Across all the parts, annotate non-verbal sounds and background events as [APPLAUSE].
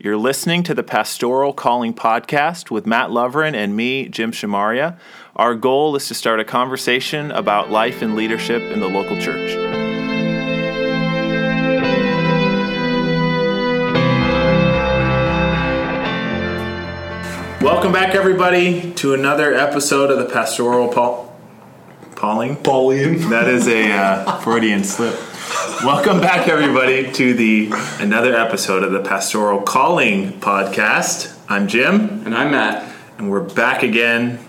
You're listening to the Pastoral Calling Podcast with Mat Loverin and me, Jim Shamaria. Our goal is to start a conversation about life and leadership in the local church. Welcome back, everybody, to another episode of the Pastoral Paul. Pauling? Pauline. That is a uh, Freudian slip. Welcome back, everybody, to the another episode of the Pastoral Calling podcast. I'm Jim, And I'm Mat. and we're back again.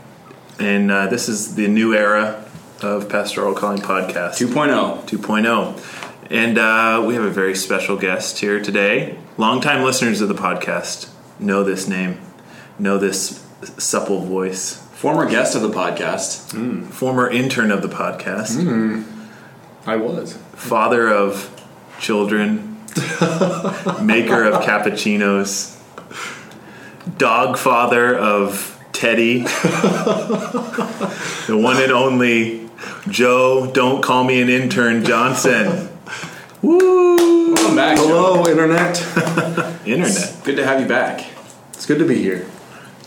And uh, this is the new era of Pastoral Calling podcast 2.0. 2.0. And uh, we have a very special guest here today. Longtime listeners of the podcast know this name, know this supple voice. Former guest of the podcast. Former intern of the podcast. I was. father of children, maker of cappuccinos, dog father of Teddy, the one and only Joe, don't call me an intern Johnson. Woo! Welcome back. Hello, Internet. Internet. Joe. Good to have you back. It's good to be here.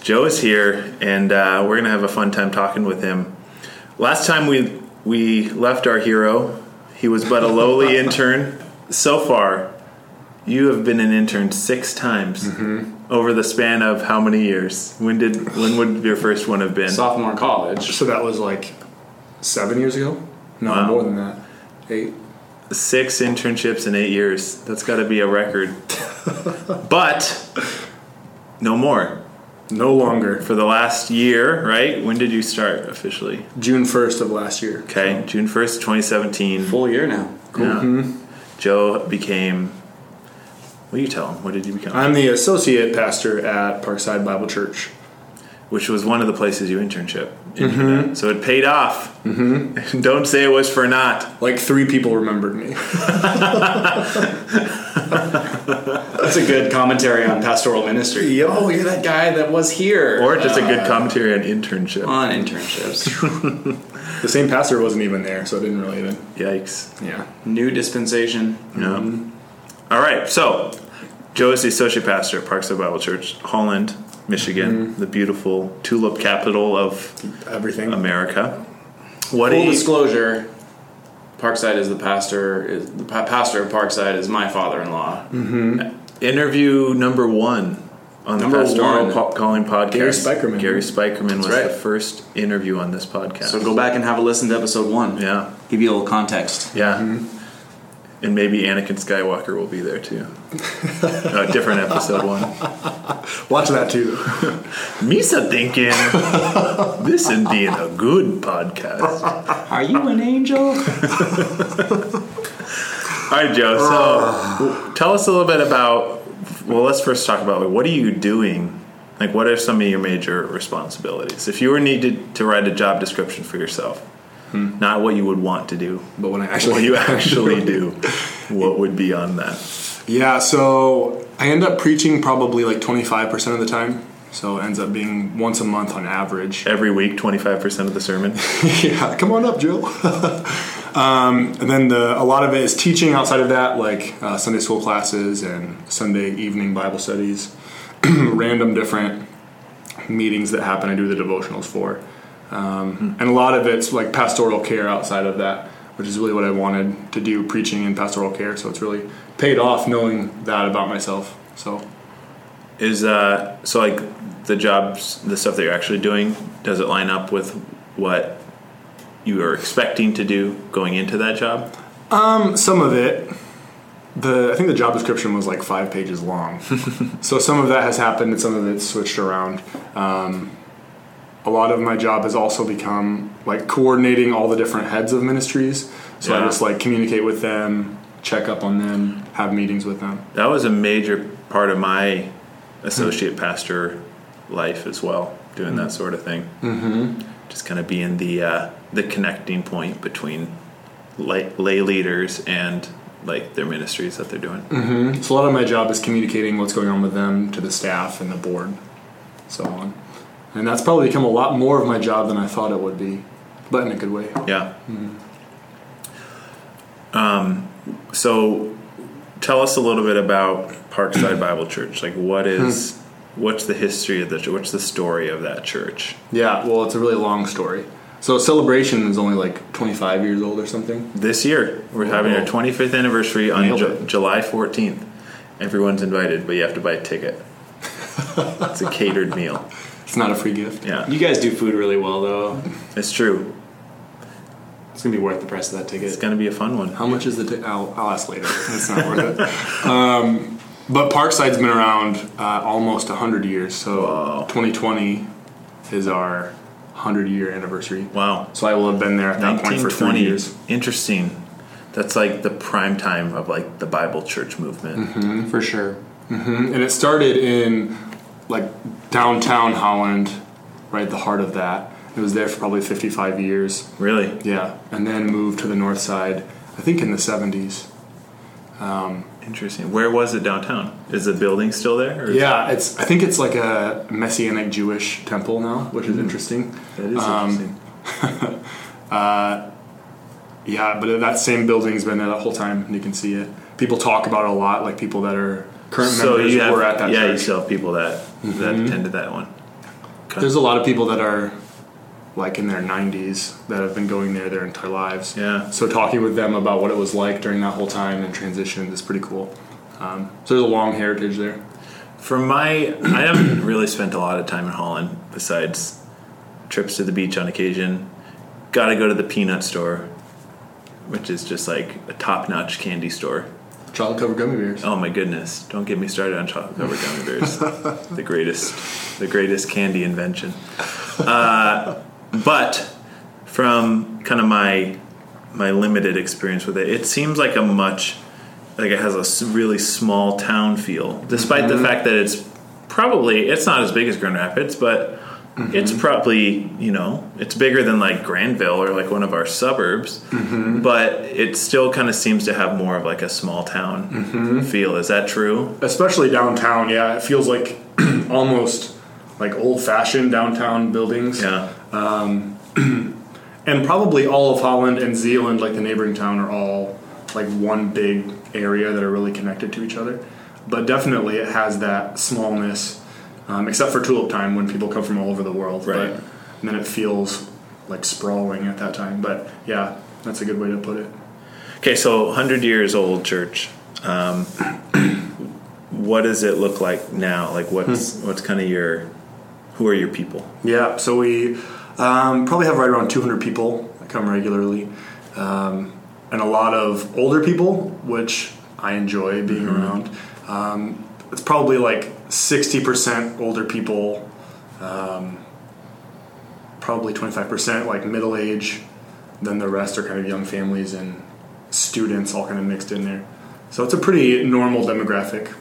Joe is here, and uh, we're gonna have a fun time talking with him. Last time we we left our hero, he was but a lowly [LAUGHS] intern. So far, you have been an intern six times mm-hmm. over the span of how many years? When did when would your first one have been? Sophomore in college. So that was like seven years ago? No, Wow. more than that. Eight. Six internships in eight years. That's got to be a record. [LAUGHS] but no more No longer. for the last year, right? When did you start officially? June 1st of last year. Okay, June first, twenty seventeen. Full year now. Yeah. Mm-hmm. Joe became. What do you tell him? What did you become? I'm the associate pastor at Parkside Bible Church. Which was one of the places you internship. At. So it paid off. Mm-hmm. [LAUGHS] Don't say it was for naught. Like three people remembered me. [LAUGHS] That's a good commentary on pastoral ministry. Yep. Oh, you're that guy that was here. Or just a Uh, good commentary on internship. on internships. [LAUGHS] The same pastor wasn't even there, so it didn't really even. Yikes. Yeah. New dispensation. Yeah. All right. So Joe is the associate pastor at Parkside Bible Church, Holland, Michigan, mm-hmm. the beautiful tulip capital of Everything. America. What do Full you, disclosure. Parkside is the pastor. Is the pa- pastor of Parkside is my father-in-law. Mm-hmm. interview number one on Number the Pastoral one. Po- Calling podcast. Gary Spikerman. Gary Spikerman was right. the first interview on this podcast. So go back and have a listen to episode one. Yeah, Give you a little context. yeah. Mm-hmm. And maybe Anakin Skywalker will be there too. uh, different episode one. Watch that too. [LAUGHS] Misa thinking this is being a good podcast. Are you an angel? [LAUGHS] All right, Joe. So tell us a little bit about. Well, let's first talk about like, what are you doing. Like, what are some of your major responsibilities? If you were needed to write a job description for yourself, not what you would want to do, But when I [LAUGHS] what actually you actually do, what would be on that? Yeah, so I end up preaching probably like 25% of the time. So it ends up being once a month on average. Every week, twenty five percent of the sermon. [LAUGHS] yeah, come on up, Joe. [LAUGHS] um, and then the, a lot of it is teaching outside of that, like uh, Sunday school classes and Sunday evening Bible studies, [CLEARS THROAT] random different meetings that happen. I do the devotionals for. Um, And a lot of it's like pastoral care outside of that, which is really what I wanted to do preaching and pastoral care. So it's really paid off knowing that about myself. So. Is uh so like the jobs, the stuff that you're actually doing, does it line up with what you were expecting to do going into that job? Some of it. The I think the job description was like five pages long, [LAUGHS] so some of that has happened and some of it's switched around. Um, a lot of my job has also become like coordinating all the different heads of ministries. So Yeah. I just like communicate with them, check up on them, have meetings with them. That was a major part of my associate pastor life as well, doing that sort of thing. Mm-hmm. Just kind of being the uh, the connecting point between lay, lay leaders and like their ministries that they're doing. So a lot of my job is communicating what's going on with them to the staff and the board, so on. And that's probably become a lot more of my job than I thought it would be, but in a good way. Yeah. Um, so tell us a little bit about Parkside Bible Church. Like, what is what's the history of the church? What's the story of that church? Yeah, well, it's a really long story. So celebration is only like 25 years old or something. This year, we're having our 25th anniversary on Ju- July 14th. Everyone's invited, but you have to buy a ticket. [LAUGHS] it's a catered meal. It's not a free gift. Yeah, You guys do food really well, though. it's true. It's gonna be worth the price of that ticket. It's going to be a fun one. How much is the ticket? I'll, I'll ask later. It's not worth it. Um, but Parkside's been around uh, almost 100 years. So Wow. 2020 is our 100 year anniversary. Wow. So I will have been there at that point for three years. Interesting. That's like the prime time of like the Bible church movement. For sure. And it started in like downtown Holland, right the heart of that. It was there for probably 55 years. Really? Yeah. And then moved to the north side, I think in the 70s. Um, interesting. Where was it downtown? Is the building still there? Yeah, it's. I think it's like a messianic Jewish temple now, which is hmm. interesting. That is Um, interesting. [LAUGHS] Uh, yeah, but that same building's been there the whole time, and you can see it. People talk about it a lot, like people that are current So members you have, were at that yeah, you church. still have people that that attended that one. There's a lot of people that are like in their 90s that have been going there their entire lives. Yeah. So talking with them about what it was like during that whole time and transition is pretty cool. Um, so there's a long heritage there. For my, I haven't [COUGHS] really spent a lot of time in Holland besides trips to the beach on occasion. Got to go to the peanut store, which is just like a top-notch candy store. Chocolate covered gummy bears. Oh my goodness! Don't get me started on chocolate covered gummy bears. [LAUGHS] the greatest, the greatest candy invention. Uh, but from kind of my my limited experience with it, it seems like a much like it has a really small town feel, despite the fact that it's probably it's not as big as Grand Rapids, but Mm-hmm. it's probably you know it's bigger than like Grandville or like one of our suburbs, mm-hmm. but it still kind of seems to have more of like a small town mm-hmm. feel. Is that true? especially downtown yeah. It feels like [CLEARS THROAT] almost like old fashioned downtown buildings. Yeah, um, [CLEARS THROAT] and probably all of holland and Zeeland like the neighboring town are all like one big area that are really connected to each other. But definitely it has that smallness um, except for tulip time when people come from all over the world Right. but then it feels like sprawling at that time but yeah that's a good way to put it Okay, so 100 years old church. Um, [CLEARS THROAT] what does it look like now? Like what's what's kind of your who are your people? Yeah, so we um, probably have right around 200 people that come regularly, um, and a lot of older people, which I enjoy being around. Um, it's probably like 60% older people, um, probably 25% like middle age, then the rest are kind of young families and students all kind of mixed in there. So it's a pretty normal demographic,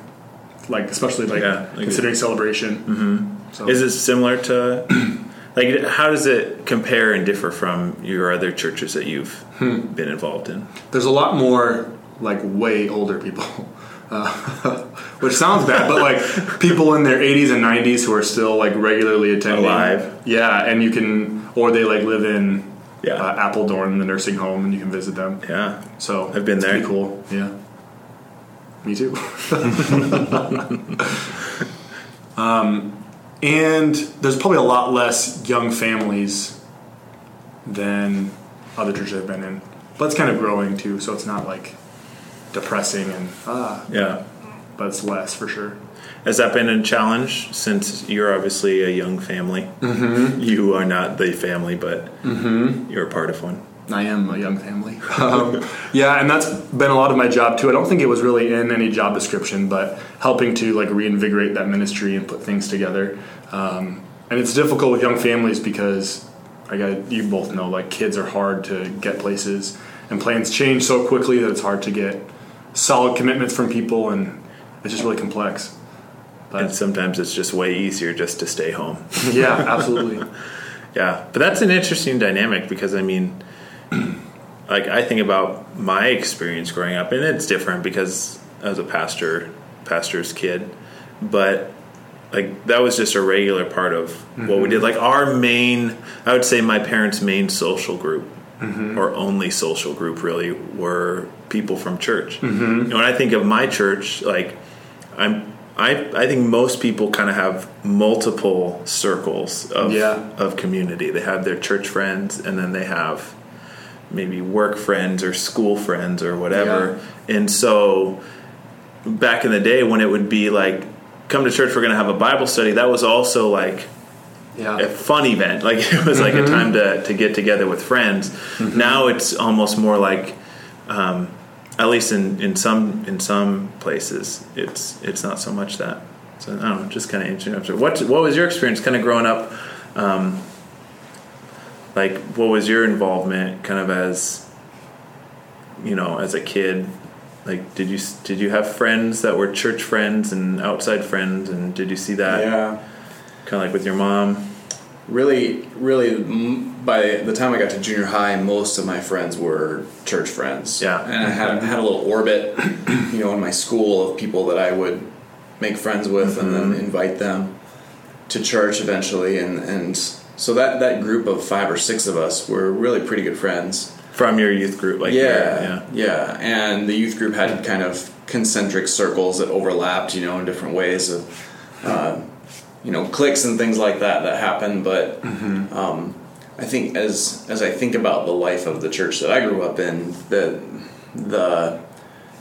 like especially like Yeah, like considering celebration. Mm-hmm. So. Is it similar to [CLEARS THROAT] like how does it compare and differ from your other churches that you've been involved in? there's a lot more like way older people uh, [LAUGHS] which sounds bad but like people in their 80s and 90s who are still like regularly attending Alive. yeah and you can or they like live in Yeah. uh, Appledorn the nursing home and you can visit them Yeah. so I've been there. pretty cool yeah me too [LAUGHS] um, and there's probably a lot less young families than other churches I've been in but it's kind of growing too so it's not like depressing and ah Yeah. but it's less for sure Has that been a challenge since you're obviously a young family? Mm-hmm. You are not the family, but you're a part of one. I am a young family. [LAUGHS] Um, yeah, and that's been a lot of my job too. I don't think it was really in any job description, but helping to like reinvigorate that ministry and put things together. Um, and it's difficult with young families because I got you both know like kids are hard to get places, and plans change so quickly that it's hard to get solid commitments from people, and it's just really complex. And sometimes it's just way easier just to stay home. [LAUGHS] Yeah, absolutely. [LAUGHS] Yeah, but that's an interesting dynamic because I mean, like I think about my experience growing up, and it's different because as a pastor, pastor's kid, but like that was just a regular part of what we mm-hmm. did. Like our main, I would say, my parents' main social group Mm-hmm. or only social group really were people from church. Mm-hmm. And when I think of my church, like I'm, I I think most people kind of have multiple circles of Yeah. of community. They have their church friends, and then they have maybe work friends or school friends or whatever. And so back in the day when it would be like come to church we're going to have a bible study that was also like Yeah. a fun event. [LAUGHS] Like it was like a time to, to get together with friends. Now it's almost more like um, at least in, in some in some places it's it's not so much that. So i don't know just kind of interesting what what was your experience kind of growing up um, like what was your involvement kind of as you know as a kid? Like did you did you have friends that were church friends and outside friends and did you see that? Yeah. Kind of like with your mom Really, really, by the time I got to junior high, most of my friends were church friends. Yeah. And I had, had a little orbit, you know, in my school of people that I would make friends with and then invite them to church eventually. And, and so that, that group of five or six of us were really pretty good friends. from your youth group like yeah, yeah, yeah, And the youth group had kind of concentric circles that overlapped, you know, in different ways of, uh, you know, cliques and things like that that happen. But um, I think as as I think about the life of the church that I grew up in, the the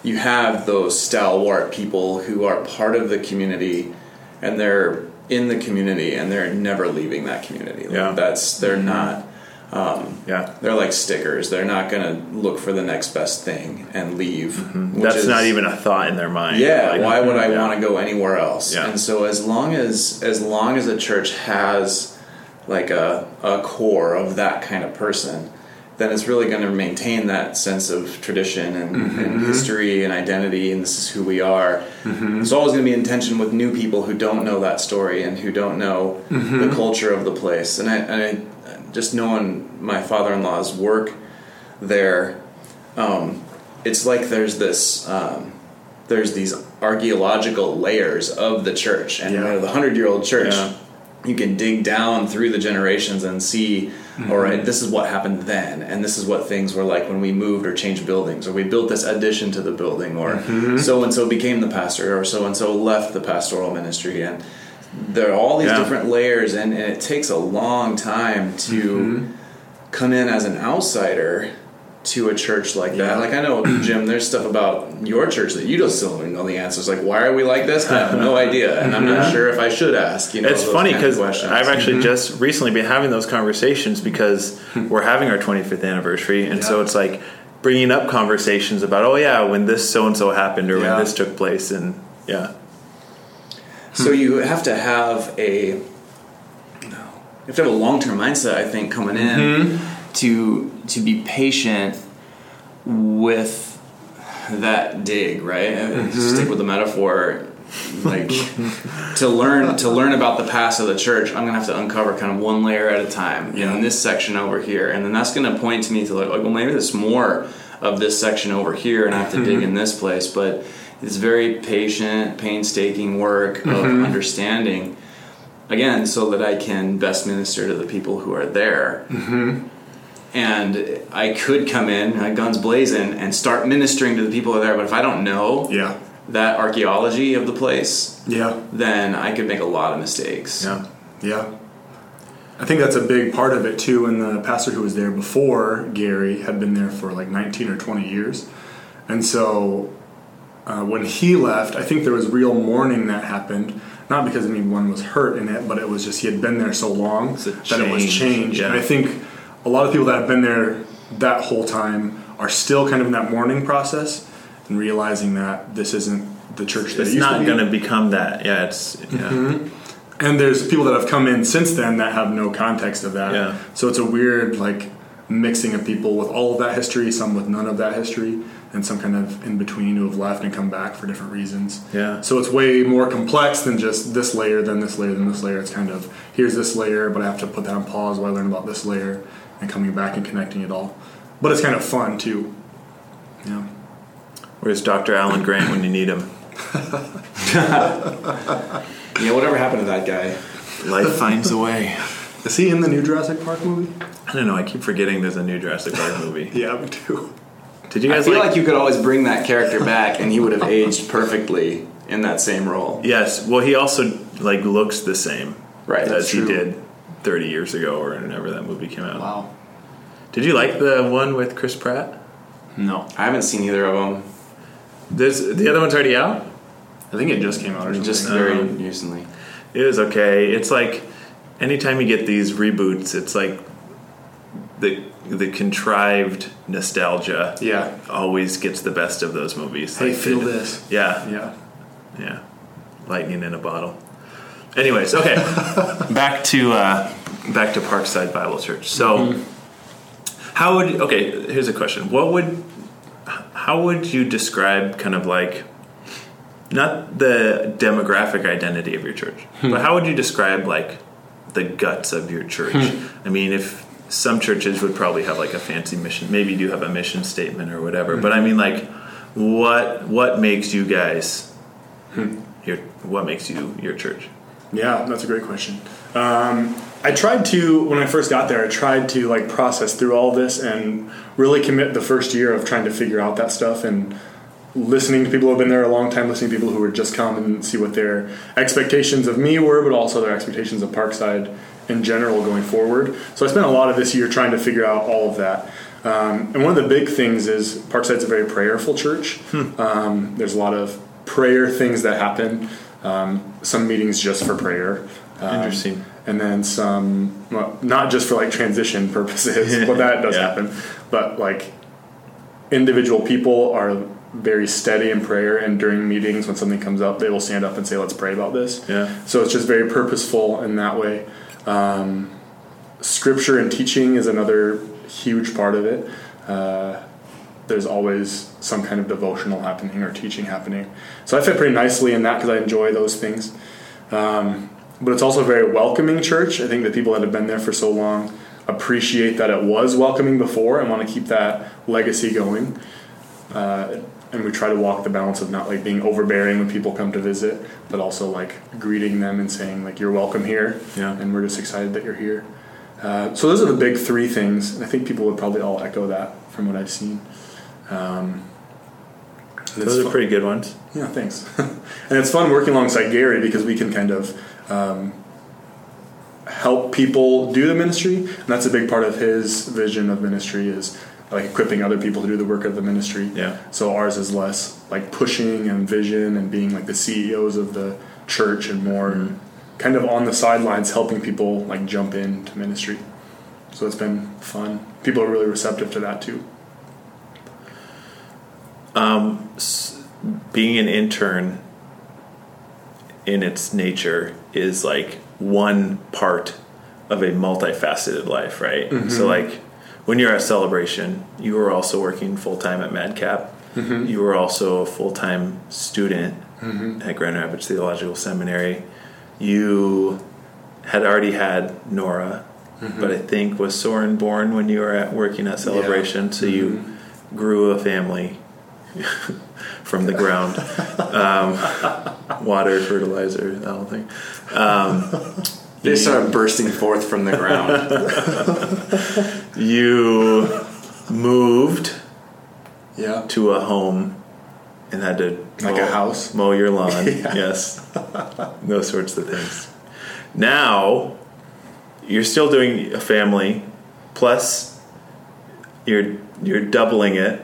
you have those stalwart people who are part of the community, and they're in the community, and they're never leaving that community. Like, Yeah. that's they're not. Um, yeah they're like stickers. They're not going to look for the next best thing and leave. Mm-hmm. that's is- not even a thought in their mind Yeah. Like, why would I yeah. want to go anywhere else? Yeah. And so as long as as long as a church has like a a core of that kind of person, then it's really going to maintain that sense of tradition and, Mm-hmm. and history and identity, and this is who we are. It's always going to be in tension with new people who don't know that story and who don't know Mm-hmm. the culture of the place. And I, and I just knowing my father-in-law's work there, um, it's like there's this. Um, there's these archaeological layers of the church, and Yeah. you know, the hundred-year-old church, Yeah. you can dig down through the generations and see. Mm-hmm. all right, this is what happened then, and this is what things were like when we moved or changed buildings, or we built this addition to the building, or so and so became the pastor, or so and so left the pastoral ministry, and there are all these Yeah. different layers, and, and it takes a long time to Mm-hmm. come in as an outsider to a church like that. Like I know, [CLEARS THROAT] Jim, there's stuff about your church that you just still don't know the answers. Like, why are we like this? I have no [LAUGHS] idea, and I'm not sure if I should ask. You know, it's funny because. I've actually Mm-hmm. just recently been having those conversations because [LAUGHS] we're having our 25th anniversary, and so it's like bringing up conversations about, oh yeah, when this so and so happened or Yeah. when this took place, and yeah, So hmm. you have to have a you have to have a long term mindset, I think, coming in hmm. to to be patient with that dig, right? To Stick with the metaphor, like [LAUGHS] to learn to learn about the past of the church. I'm gonna have to uncover kind of one layer at a time. You know, in this section over here, and then that's gonna point to me to like, like well, maybe there's more of this section over here, and I have to dig in this place, but. It's very patient, painstaking work of understanding again so that i can best minister to the people who are there and i could come in uh, guns blazing and start ministering to the people who are there but if i don't know Yeah. that archaeology of the place Yeah. then i could make a lot of mistakes yeah, Yeah. I think that's a big part of it too. And the pastor who was there before Gary had been there for like 19 or 20 years. And so uh, when he left, I think there was real mourning that happened. Not because anyone was hurt in it, but it was just he had been there so long that it was change, changed. yeah. And I think a lot of people that have been there that whole time are still kind of in that mourning process and realizing that this isn't the church that it's it used to not going to become that. Yeah, it's yeah. And there's people that have come in since then that have no context of that. Yeah. So it's a weird like mixing of people with all of that history, some with none of that history, and some kind of in between who have left and come back for different reasons. Yeah. So it's way more complex than just this layer, then this layer, then this layer. It's kind of here's this layer, but I have to put that on pause while I learn about this layer and coming back and connecting it all. But it's kind of fun too. Yeah. Where's Dr. Alan Grant when you need him? [LAUGHS] yeah whatever happened to that guy Life finds a way. Is he in the new Jurassic Park movie? I don't know. I keep forgetting there's a new Jurassic Park movie. [LAUGHS] Yeah, me too. Did you guys? I feel like? like you could always bring that character back, and he would have aged perfectly in that same role. yes. Well, he also like looks the same Right, as that's he did 30 years ago or whenever that movie came out. Wow. Did you like the one with Chris Pratt? No, I haven't seen either of them. There's the other one's already out. I think it just came out or something. Just very Um, recently. It was okay. It's like anytime you get these reboots, it's like the the contrived nostalgia yeah. always gets the best of those movies. Hey, Like, feel they- this. Yeah, Yeah. yeah. Lightning in a bottle. Anyways, okay. [LAUGHS] back to uh, back to Parkside Bible Church. So, mm-hmm. how would okay? Here's a question. What would how would you describe kind of like not the demographic identity of your church, hmm. but how would you describe like the guts of your church? Hmm. I mean, if some churches would probably have like a fancy mission, maybe do have a mission statement or whatever. But I mean, like, what what makes you guys your what makes you your church? Yeah, that's a great question. Um, I tried to when I first got there. I tried to like process through all this and really commit the first year of trying to figure out that stuff and listening to people who have been there a long time, listening to people who were just come and see what their expectations of me were, but also their expectations of Parkside in general going forward. So I spent a lot of this year trying to figure out all of that. Um, and one of the big things is Parkside's a very prayerful church. Um, there's a lot of prayer things that happen. Um, some meetings just for prayer. Um, Interesting. And then some, well, not just for like transition purposes, [LAUGHS] but that does Yeah. happen. But like individual people are very steady in prayer, and during meetings, when something comes up, they will stand up and say, "Let's pray about this." Yeah. So it's just very purposeful in that way. Um, scripture and teaching is another huge part of it. Uh, there's always some kind of devotional happening or teaching happening. So I fit pretty nicely in that because I enjoy those things. Um, but it's also a very welcoming church. I think the people that have been there for so long appreciate that it was welcoming before and want to keep that legacy going. Uh, and we try to walk the balance of not like being overbearing when people come to visit, but also like greeting them and saying like you're welcome here, Yeah. and we're just excited that you're here. Uh, so those are the big three things, and I think people would probably all echo that from what I've seen. Um, Those are fun- pretty good ones. yeah, thanks. [LAUGHS] and it's fun working alongside Gary because we can kind of um, help people do the ministry, and that's a big part of his vision of ministry is like equipping other people to do the work of the ministry. Yeah. So ours is less like pushing and vision and being like the CEOs of the church and more mm-hmm. kind of on the sidelines helping people like jump into ministry. So it's been fun. People are really receptive to that too. Um, s- being an intern in its nature is like one part of a multifaceted life, right? Mm-hmm. So, like when you're at Celebration, you were also working full time at Madcap. Mm-hmm. You were also a full time student mm-hmm. at Grand Rapids Theological Seminary. You had already had Nora, mm-hmm. but I think was Soren born when you were at working at Celebration. So you grew a family [LAUGHS] from the ground. [LAUGHS] Um, water, fertilizer, that whole thing. Um, They started bursting forth from the ground. You moved Yeah. to a home and had to Like mow, a house? mow your lawn. [LAUGHS] Yeah. Yes, those sorts of things. Now you're still doing a family, plus you're you're doubling it.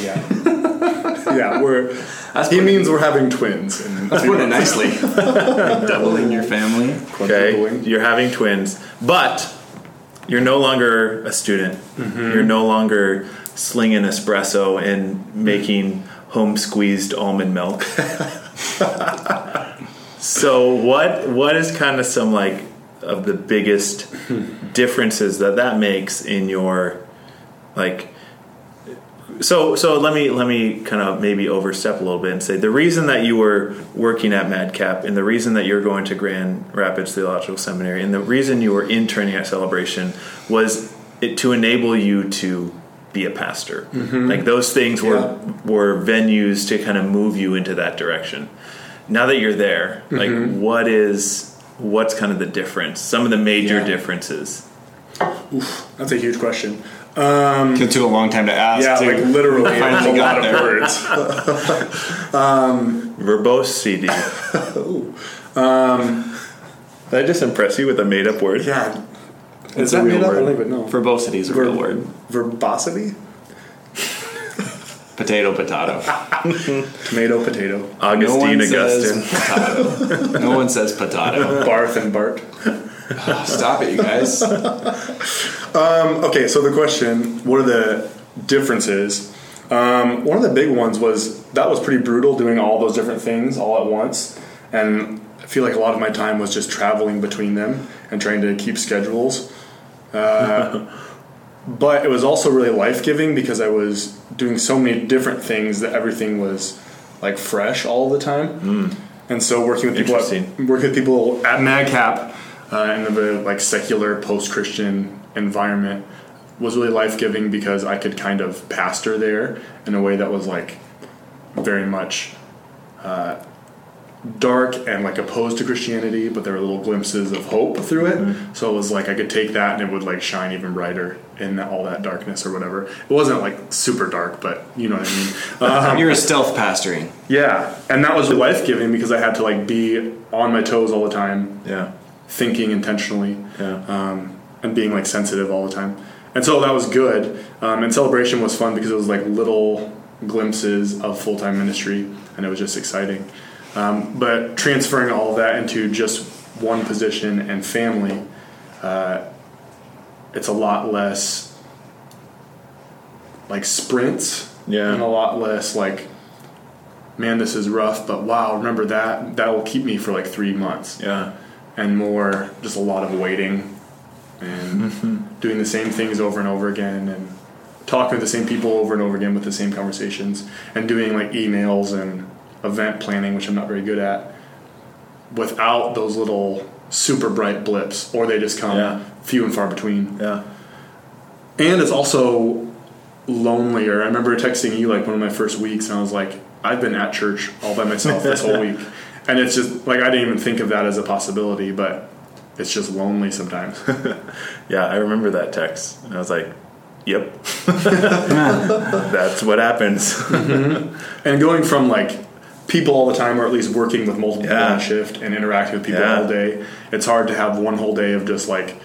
Yeah. [LAUGHS] yeah, we're. That's he means we're having twins. [LAUGHS] That's putting it nicely. [LAUGHS] Doubling your family. Okay, you're having twins, but you're no longer a student. Mm-hmm. You're no longer slinging espresso and making home squeezed almond milk. [LAUGHS] so what what is kind of some like of the biggest differences that that makes in your like so so let me let me kind of maybe overstep a little bit and say the reason that you were working at Madcap and the reason that you're going to Grand Rapids Theological Seminary and the reason you were interning at Celebration was it to enable you to be a pastor. Mm-hmm. Like those things were Yeah. were venues to kind of move you into that direction. Now that you're there, like mm-hmm. what is what's kind of the difference? Some of the major Yeah. differences. That's a huge question. It took a long time to ask. Yeah, too. like literally, it's Finally a got lot of there. words. [LAUGHS] Um, Verbose CD. [LAUGHS] Um, Did I just impress you with a made up word? Yeah, Is that a real made up? I word. don't even know. Verbosity is a real word. verbosity, Potato, potato. tomato, potato, [LAUGHS] Augustine no Augustine. Potato. no one says potato. Barth and Bart. Oh, stop it, you guys. Okay, so the question: What are the differences? Um, one of the big ones was that was pretty brutal doing all those different things all at once, and I feel like a lot of my time was just traveling between them and trying to keep schedules. Uh, [LAUGHS] but it was also really life giving because I was doing so many different things that everything was like fresh all the time. And so working with people, at, working with people at MadCap uh, in the like secular post Christian environment was really life giving because I could kind of pastor there in a way that was like very much uh, dark and like opposed to Christianity, but there were little glimpses of hope through it. So it was like I could take that and it would like shine even brighter in all that darkness or whatever. It wasn't like super dark, but you know what I mean. [LAUGHS] Um, You're a stealth pastoring. yeah, and that was life giving because I had to like be on my toes all the time, Yeah. thinking intentionally, Yeah. um, and being like sensitive all the time. And so that was good. Um, and celebration was fun because it was like little glimpses of full time ministry, and it was just exciting. Um, but transferring all of that into just one position and family, uh, it's a lot less like sprints, Yeah. and a lot less like, man, this is rough, but wow, remember that? That will keep me for like three months Yeah. and more just a lot of waiting and [LAUGHS] doing the same things over and over again and talking to the same people over and over again with the same conversations and doing like emails and event planning which i'm not very good at without those little super bright blips or they just come Yeah. few and far between Yeah. and it's also lonelier. I remember texting you like one of my first weeks, and I was like, I've been at church all by myself this whole [LAUGHS] week, and it's just like I didn't even think of that as a possibility, but it's just lonely sometimes. [LAUGHS] Yeah. I remember that text. And I was like, yep. [LAUGHS] That's what happens. Mm-hmm. [LAUGHS] and going from like people all the time, or at least working with multiple people Yeah. on shift and interacting with people Yeah. all day, it's hard to have one whole day of just like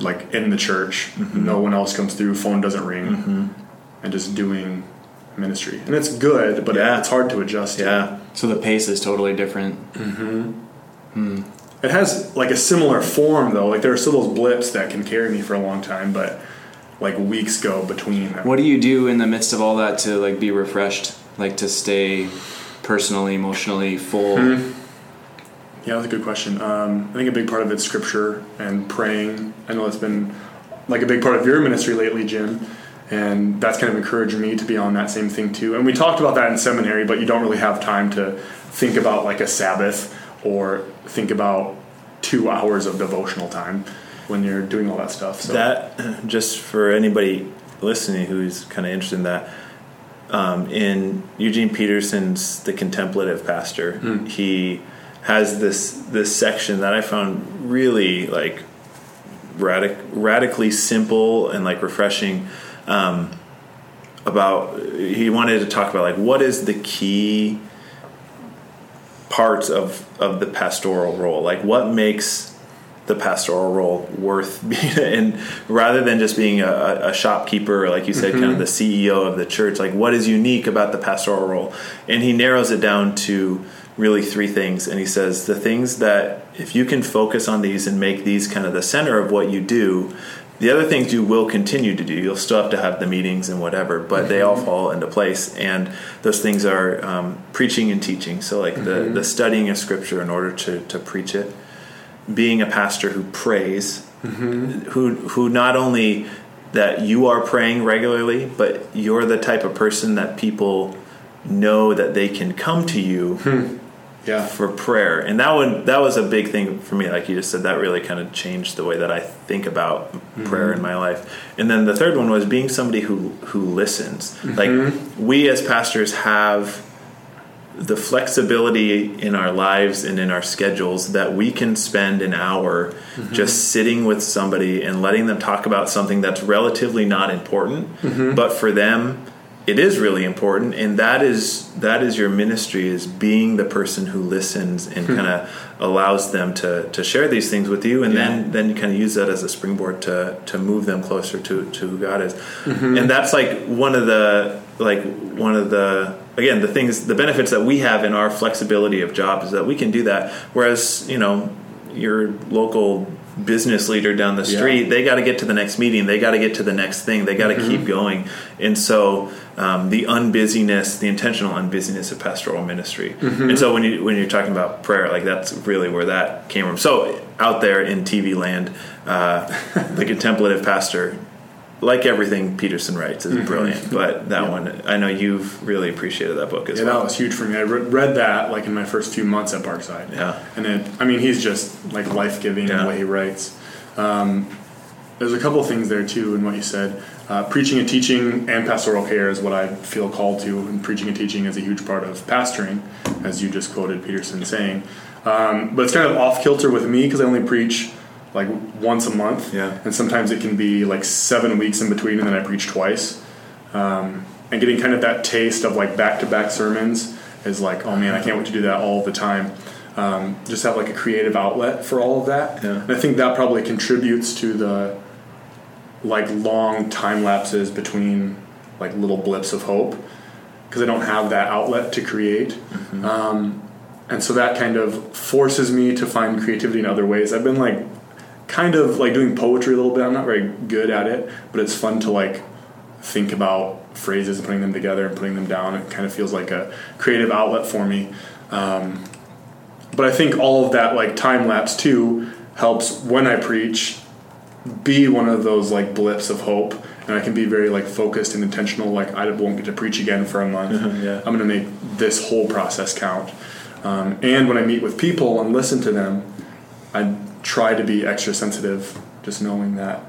like in the church, Mm-hmm. no one else comes through, phone doesn't ring, mm-hmm. and just doing ministry. And it's good, but Yeah. it's hard to adjust. to. yeah. So the pace is totally different. Mm-hmm. Hmm. It has like a similar form though. Like there are still those blips that can carry me for a long time, but like weeks go between them. What do you do in the midst of all that to like be refreshed, like to stay personally, emotionally full? Yeah, that's a good question. Um, I think a big part of it's scripture and praying. I know that's been like a big part of your ministry lately, Jim, and that's kind of encouraged me to be on that same thing too. And we talked about that in seminary, but you don't really have time to think about like a Sabbath or think about two hours of devotional time when you're doing all that stuff. So That, just for anybody listening who's kind of interested in that, um, in Eugene Peterson's The Contemplative Pastor, he has this this section that I found really like radic- radically simple and like refreshing um, about he wanted to talk about like what is the key parts of of the pastoral role? Like what makes the pastoral role worth [LAUGHS] being and rather than just being a, a shopkeeper like you said kind of mm-hmm. the ceo of the church like what is unique about the pastoral role? And he narrows it down to really three things. And he says the things that if you can focus on these and make these kind of the center of what you do the other things you will continue to do you'll still have to have the meetings and whatever but they all mm-hmm. fall into place and those things are um, preaching and teaching. So like the, mm-hmm. the studying of scripture in order to, to preach it being a pastor who prays, mm-hmm. who who not only that you are praying regularly, but you're the type of person that people know that they can come to you hmm. Yeah, for prayer. And that one that was a big thing for me. Like you just said, that really kind of changed the way that I think about prayer in my life. And then the third one was being somebody who who listens. Like we as pastors have the flexibility in our lives and in our schedules that we can spend an hour Mm-hmm. just sitting with somebody and letting them talk about something that's relatively not important, Mm-hmm. but for them it is really important and that is that is your ministry is being the person who listens and Hmm. kind of allows them to to share these things with you and Yeah. then then you kind of use that as a springboard to to move them closer to to who God is Mm-hmm. and that's like one of the like one of the again the things the benefits that we have in our flexibility of job is that we can do that whereas you know your local business leader down the Yeah. street they got to get to the next meeting they got to get to the next thing they got to keep going. And so um, the unbusyness the intentional unbusyness of pastoral ministry. And so when you when you're talking about prayer like that's really where that came from. So out there in tv land uh, the contemplative pastor like everything peterson writes is brilliant but that one i know you've really appreciated that book as Yeah, well that was huge for me. I re- read that like in my first few months at Parkside. Yeah. and it, I mean, he's just like life giving in Yeah. the way he writes. Um, there's a couple things there too in what you said. Uh, preaching and teaching and pastoral care is what I feel called to, and preaching and teaching is a huge part of pastoring, as you just quoted Peterson saying. Um, but it's kind of off kilter with me because I only preach like once a month, Yeah. and sometimes it can be like seven weeks in between, and then I preach twice um, and getting kind of that taste of like back to back sermons is like, oh man, I can't wait to do that all the time. Um, just have like a creative outlet for all of that. Yeah. And I think that probably contributes to the like long time lapses between like little blips of hope because I don't have that outlet to create. Um, and so that kind of forces me to find creativity in other ways. I've been like kind of like doing poetry a little bit. I'm not very good at it, but it's fun to like think about phrases and putting them together and putting them down. It kind of feels like a creative outlet for me. Um, but I think all of that like time lapse too helps when I preach be one of those like blips of hope and I can be very like focused and intentional like I won't get to preach again for a month. [LAUGHS] Yeah. I'm going to make this whole process count. Um, and when I meet with people and listen to them, I try to be extra sensitive just knowing that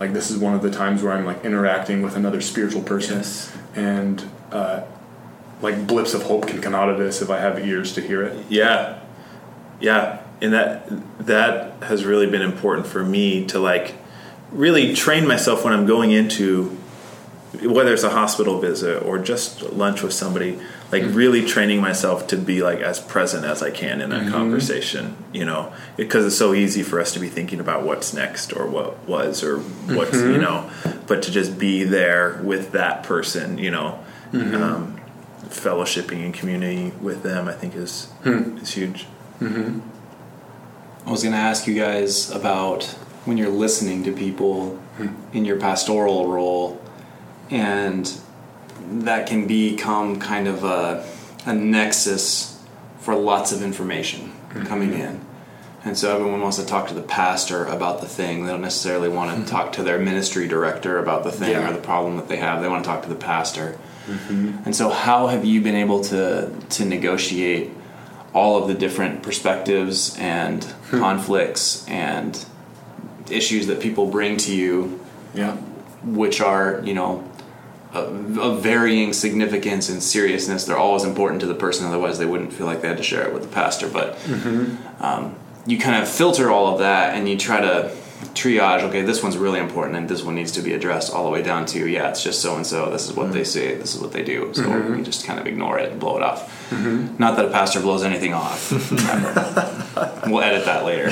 like this is one of the times where I'm like interacting with another spiritual person Yes. and uh, like blips of hope can come out of this if I have ears to hear it. Yeah, yeah, and that that has really been important for me to like really train myself when I'm going into whether it's a hospital visit or just lunch with somebody. Like really training myself to be like as present as I can in that mm-hmm. conversation, you know, because it's so easy for us to be thinking about what's next or what was or what's you mm-hmm. know, but to just be there with that person, you know, mm-hmm. um, fellowshipping and community with them, I think is hmm. is huge. I was going to ask you guys about when you're listening to people hmm. in your pastoral role, and that can become kind of a, a nexus for lots of information mm-hmm. coming in. And so everyone wants to talk to the pastor about the thing. They don't necessarily want to mm-hmm. talk to their ministry director about the thing Yeah. or the problem that they have. They want to talk to the pastor. Mm-hmm. And so, how have you been able to to negotiate all of the different perspectives and hmm. conflicts and issues that people bring to you, Yeah. which are you know of, of varying significance and seriousness? They're always important to the person, otherwise they wouldn't feel like they had to share it with the pastor. But mm-hmm. um, you kind of filter all of that and you try to triage okay this one's really important and this one needs to be addressed all the way down to yeah it's just so and so this is what they mm-hmm. say this is what they do. So mm-hmm. we just kind of ignore it and blow it off. Not that a pastor blows anything off. [LAUGHS] We'll edit that later.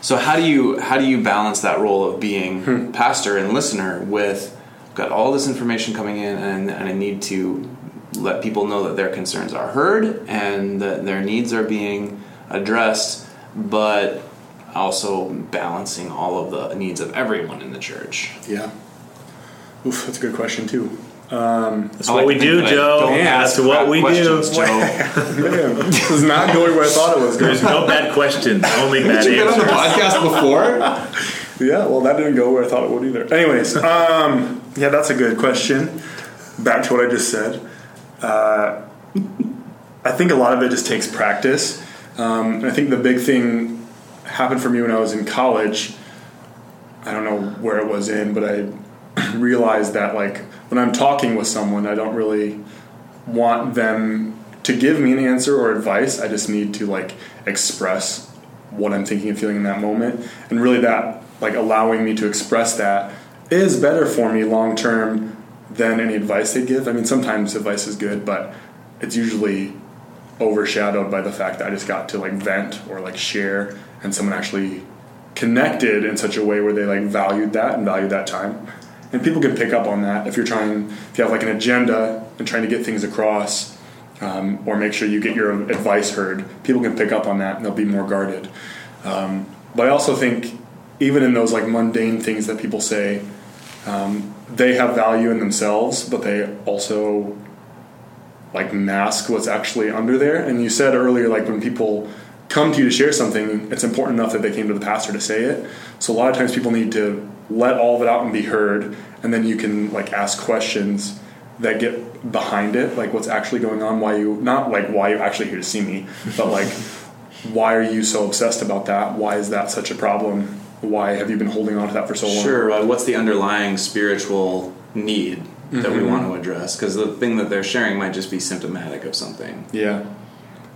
So how do you how do you balance that role of being hmm. pastor and listener with got all this information coming in and, and I need to let people know that their concerns are heard and that their needs are being addressed, but also balancing all of the needs of everyone in the church. Yeah. Oof, that's a good question too. That's what like we do, that Joe. don't That's what we do. questions, Joe. Man, [LAUGHS] this is not going where I thought it was going. There's no bad questions, only bad Did you get on the podcast before? [LAUGHS] Yeah, well, that didn't go where I thought it would either. Anyways, um, yeah, that's a good question. Back to what I just said. Uh, I think a lot of it just takes practice. Um, I think the big thing happened for me when I was in college. I don't know where it was in, but I [CLEARS THROAT] realized that like when I'm talking with someone, I don't really want them to give me an answer or advice. I just need to like express what I'm thinking and feeling in that moment, and really that like allowing me to express that is better for me long term than any advice they give. I mean, sometimes advice is good, but it's usually overshadowed by the fact that I just got to like vent or like share, and someone actually connected in such a way where they like valued that and valued that time. And people can pick up on that if you're trying, if you have like an agenda and trying to get things across, um, or make sure you get your advice heard. People can pick up on that and they'll be more guarded. Um, but I also think even in those like mundane things that people say, um, they have value in themselves, but they also like mask what's actually under there. And you said earlier, like when people come to you to share something, it's important enough that they came to the pastor to say it. So a lot of times people need to let all of it out and be heard, and then you can like ask questions that get behind it, like what's actually going on, why you not like why you actually here to see me, but like [LAUGHS] why are you so obsessed about that? Why is that such a problem? Why have you been holding on to that for so long? Sure. Uh, what's the underlying spiritual need that we want to address? Because the thing that they're sharing might just be symptomatic of something. Yeah.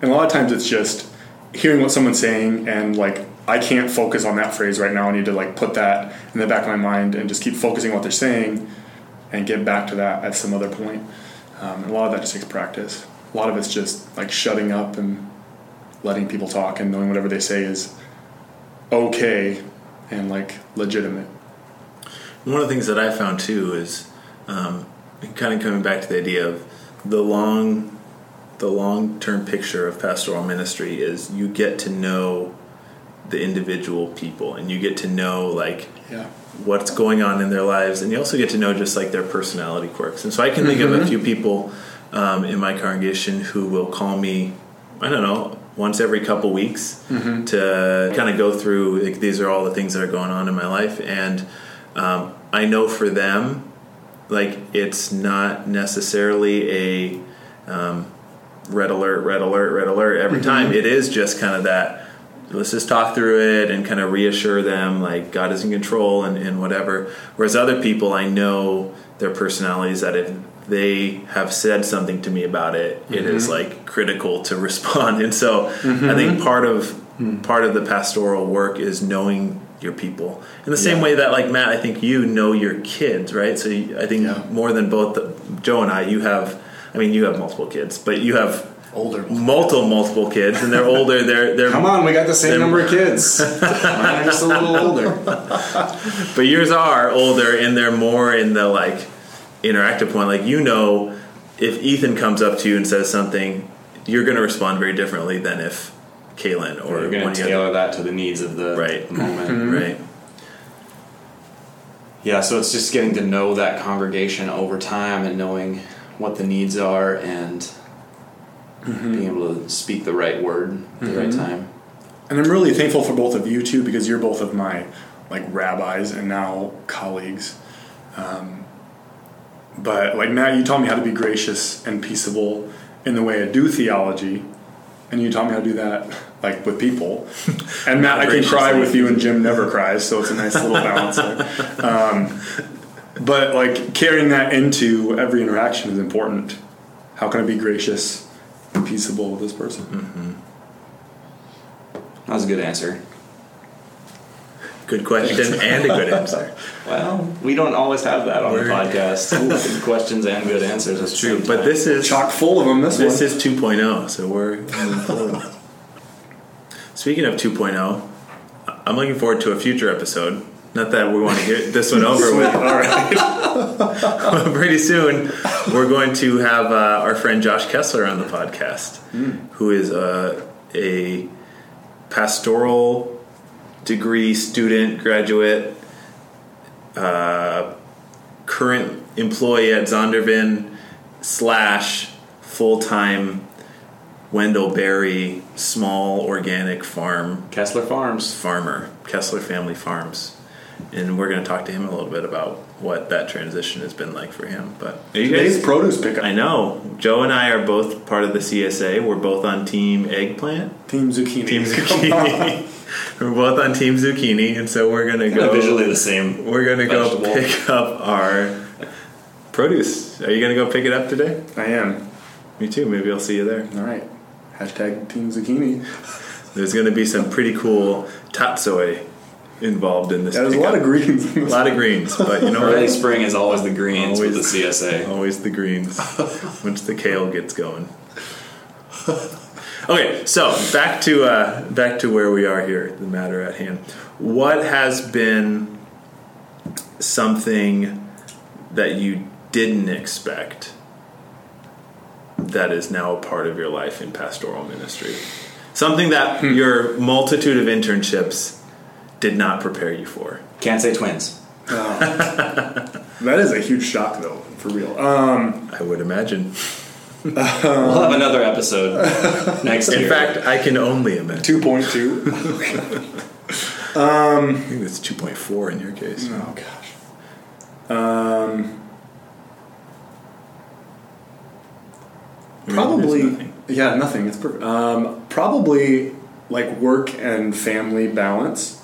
And a lot of times it's just hearing what someone's saying and like I can't focus on that phrase right now. I need to like put that in the back of my mind and just keep focusing on what they're saying and get back to that at some other point. Um, and a lot of that just takes practice. A lot of it's just like shutting up and letting people talk and knowing whatever they say is okay and like legitimate. One of the things that I found too is um, kind of coming back to the idea of the long, the long term picture of pastoral ministry is you get to know the individual people and you get to know like Yeah. what's going on in their lives, and you also get to know just like their personality quirks. And so I can think of a few people um, in my congregation who will call me, I don't know, once every couple weeks to kind of go through. Like, these are all the things that are going on in my life, and um, I know for them, like it's not necessarily a um, red alert, red alert, red alert every time. It is just kind of that let's just talk through it and kind of reassure them like God is in control and, and whatever. Whereas other people, I know their personalities that if they have said something to me about it, it is mm-hmm. like critical to [LAUGHS] respond. And so I mm-hmm. think part of mm-hmm. part of the pastoral work is knowing your people in the same way that like Mat, I think you know your kids, right? So I think Yeah. more than both the, Joe and I, you have. I mean, you have multiple kids, but you have Older. multiple multiple kids, and they're older. They're they're Come on, we got the same number of kids. [LAUGHS] Mine are just a little older. but yours are older, and they're more in the like interactive point. Like you know, if Ethan comes up to you and says something, you're going to respond very differently than if Kaylin or We're going to of the tailor that to the needs of the Right. the moment. other, right? Yeah, so it's just getting to know that congregation over time and knowing what the needs are and mm-hmm. being able to speak the right word at the right mm-hmm. time. And I'm really thankful for both of you too, because you're both of my like rabbis and now colleagues. Um, but like Mat, you taught me how to be gracious and peaceable in the way I do theology, and you taught me how to do that like with people. [LAUGHS] And Mat, I can cry with you, and Jim never cries, so it's a nice little balance. there. Um, but like carrying that into every interaction is important. How can I be gracious and peaceable with this person? That was a good answer. Good question and a good [LAUGHS] answer. Well, we don't always have that on the We're- podcast. Good questions and good answers. That's True, but this is Chock full of them. This, this one. is 2.0, so we're. [LAUGHS] Speaking of 2.0, I'm looking forward to a future episode. Not that we want to get this one over [LAUGHS] with. All right. Pretty soon, we're going to have uh, our friend Josh Kessler on the podcast, who is uh, a pastoral degree student, graduate, uh, current employee at Zondervan slash full time Wendell Berry small organic farm Kessler Farms. farmer, Kessler Family Farms. And we're going to talk to him a little bit about what that transition has been like for him. But are you Today's guys, produce pickup. I know Joe and I are both part of the CSA. We're both on Team Eggplant, Team zucchini. Team Zucchini. [LAUGHS] [LAUGHS] we're both on Team Zucchini, and so we're going to go. visually the same. We're going to go pick up our produce. Are you going to go pick it up today? I am. Me too. Maybe I'll see you there. All right. Hashtag Team Zucchini. There's going to be some pretty cool tatsoi involved in this. Yeah, there's a lot of greens. A lot of greens, but you know [LAUGHS] Early spring is always the greens Always. with the CSA. Always the greens. [LAUGHS] Once the kale gets going. [LAUGHS] Okay, so back to uh, back to where we are here, the matter at hand. What has been something that you didn't expect that is now a part of your life in pastoral ministry? Something that your multitude of internships did not prepare you for. Can't say twins. [LAUGHS] That is a huge shock, though, for real. Um, I would imagine. We'll have another episode [LAUGHS] next In year. fact, I can only imagine. 2.2. [LAUGHS] [LAUGHS] I think that's 2.4 in your case. oh, gosh. Um, There's probably. nothing. Yeah, nothing. It's perfect. Um, probably like work and family balance.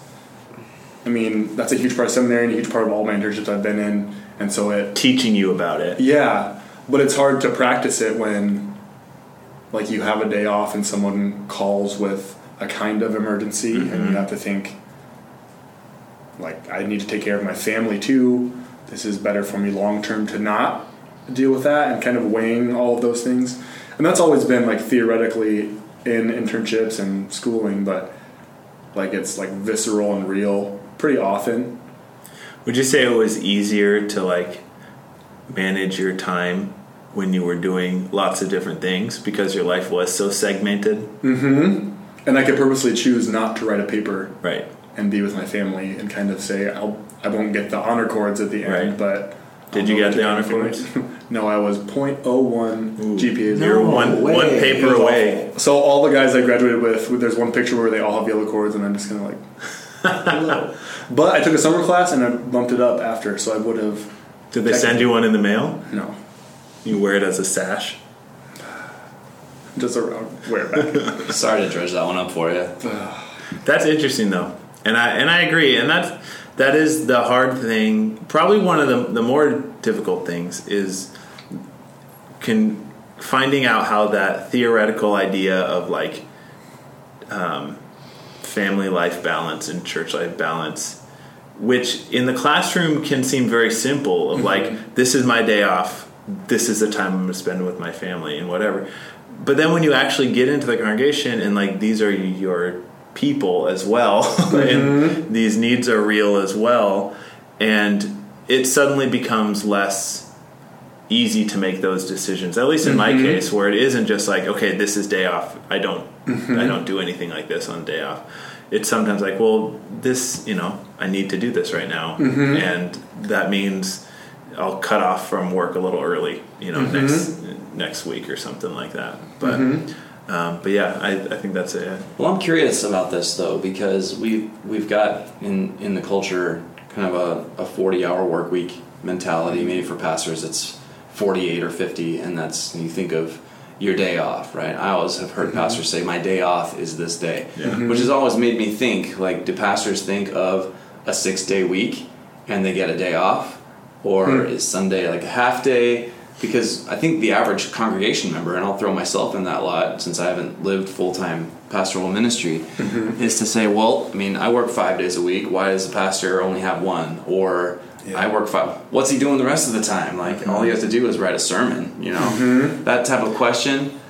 I mean, that's a huge part of seminary and a huge part of all my internships I've been in. And so it Teaching you about it. Yeah, but it's hard to practice it when, like, you have a day off and someone calls with a kind of emergency, and you mm-hmm. have to think, like, I need to take care of my family too. This is better for me long term to not deal with that, and kind of weighing all of those things. And that's always been like theoretically in internships and schooling, but like it's like visceral and real pretty often. Would you say it was easier to like manage your time when you were doing lots of different things because your life was so segmented? Mm-hmm. And I could purposely choose not to write a paper Right. and be with my family and kind of say I'll I won't get the honor chords at the end, Right. but Did I'll you get the honor anything. [LAUGHS] no, I was 0.01 GPA. You're one way. one paper away. So all the guys I graduated with, there's one picture where they all have yellow cords, and I'm just kind of like, hello. [LAUGHS] But I took a summer class and I bumped it up after, so I would have Did they send you one in the mail? no, You wear it as a sash. just around wear back. [LAUGHS] Sorry to dredge that one up for you. That's interesting though, and I and I agree, and that's that is the hard thing. Probably one of the the more difficult things is can finding out how that theoretical idea of like um, family life balance and church life balance, which in the classroom can seem very simple of like this is my day off, this is the time I'm going to spend with my family and whatever. But then when you actually get into the congregation and like these are your people as well, [LAUGHS] and mm-hmm. these needs are real as well, and it suddenly becomes less easy to make those decisions. At least in my mm-hmm. case, where it isn't just like, okay, this is day off. I don't, mm-hmm. I don't do anything like this on day off. It's sometimes like, well, this, you know, I need to do this right now, and that means I'll cut off from work a little early, you know, mm-hmm. next next week or something like that. But, mm-hmm. um, but yeah, I, I think that's it. Well, I'm curious about this though because we we've got in in the culture kind of a, a 40 hour work week mentality. Maybe for pastors it's 48 or 50, and that's you think of your day off, right? I always have heard mm-hmm. pastors say, "My day off is this day," which has always made me think like, do pastors think of a six day week and they get a day off, or hmm. is Sunday like a half day? Because I think the average congregation member, and I'll throw myself in that lot since I haven't lived full time pastoral ministry, mm-hmm. is to say, well, I mean, I work five days a week. Why does the pastor only have one? Or I work five. What's he doing the rest of the time? Like all you have to do is write a sermon. You know mm-hmm. that type of question,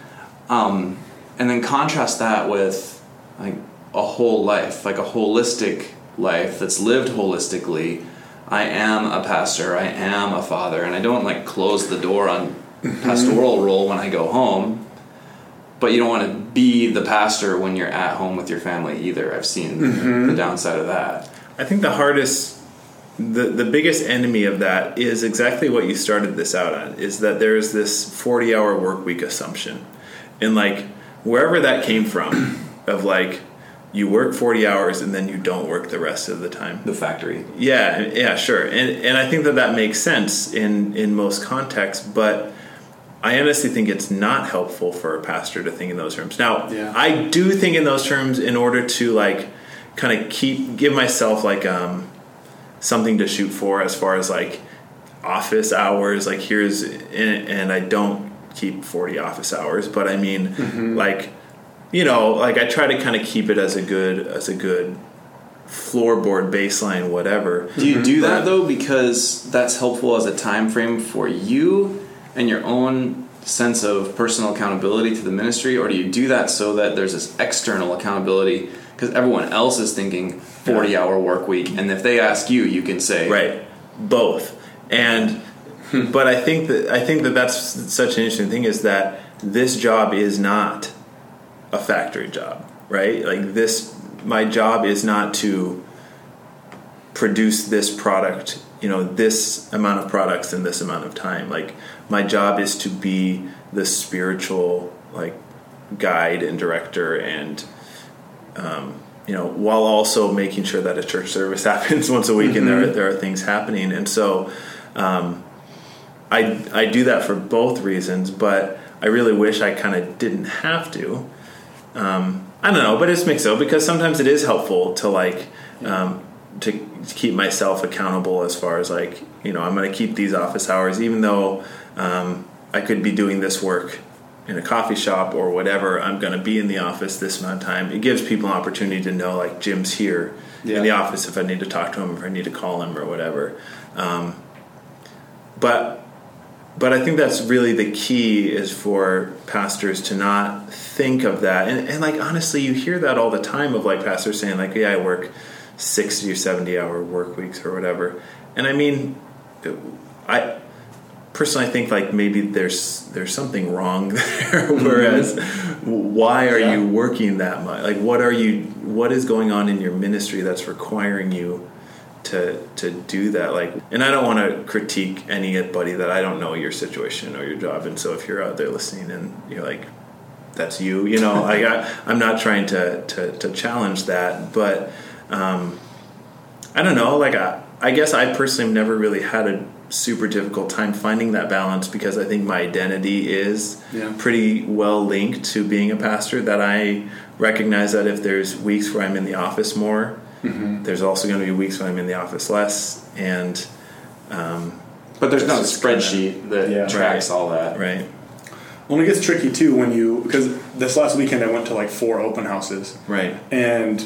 um, and then contrast that with like a whole life, like a holistic life that's lived holistically. I am a pastor. I am a father, and I don't like close the door on pastoral mm-hmm. role when I go home. But you don't want to be the pastor when you're at home with your family either. I've seen mm-hmm. the downside of that. I think the hardest, the the biggest enemy of that is exactly what you started this out on. Is that there is this forty hour work week assumption, and like wherever that came from, of like you work forty hours and then you don't work the rest of the time. The factory. Yeah, yeah, sure, and and I think that that makes sense in in most contexts, but I honestly think it's not helpful for a pastor to think in those terms. Now, Yeah. I do think in those terms in order to like kind of keep give myself like um something to shoot for as far as like office hours. Like here's and, and I don't keep 40 office hours, but I mean, like, you know, like I try to kind of keep it as a good as a good floorboard baseline, whatever. Do you mm-hmm. do that though? Because that's helpful as a time frame for you and your own sense of personal accountability to the ministry, or do you do that so that there's this external accountability? Because everyone else is thinking 40 hour work week, and if they ask you, you can say, Right, both, and [LAUGHS] but I think that I think that that's such an interesting thing is that this job is not a factory job, right? Like this, my job is not to produce this product, you know, this amount of products in this amount of time. Like my job is to be the spiritual like guide and director and um, you know, while also making sure that a church service [LAUGHS] happens once a week and there are, there are things happening. And so, um, I I do that for both reasons, but I really wish I kind of didn't have to. Um, I don't know, but it's mixed up because sometimes it is helpful to like um, to, to keep myself accountable as far as like you know I'm going to keep these office hours, even though um, I could be doing this work in a coffee shop or whatever. I'm going to be in the office this amount of time. It gives people an opportunity to know like Jim's here Yeah. in the office if I need to talk to him, if I need to call him or whatever. Um, but but I think that's really the key is for pastors to not think of that. And, and like honestly, you hear that all the time of like pastors saying like, "Yeah, I work sixty or seventy hour work weeks or whatever." And I mean, I personally I think like maybe there's there's something wrong [LAUGHS] there. Mm-hmm. Whereas, why are Yeah. you working that much? Like, what are you? What is going on in your ministry that's requiring you? To to do that like and i don't want to critique anybody that i don't know your situation or your job and so if you're out there listening and you're like that's you you know I, I i'm not trying to, to to challenge that but um i don't know like i i guess i personally have never really had a super difficult time finding that balance because i think my identity is Yeah. pretty well linked to being a pastor that i recognize that if there's weeks where i'm in the office more there's also going to be weeks when I'm in the office less, and um, But there's no This is kinda- spreadsheet that Yeah. tracks all that. right, Well, it gets tricky too when you because this last weekend I went to like four open houses, right, and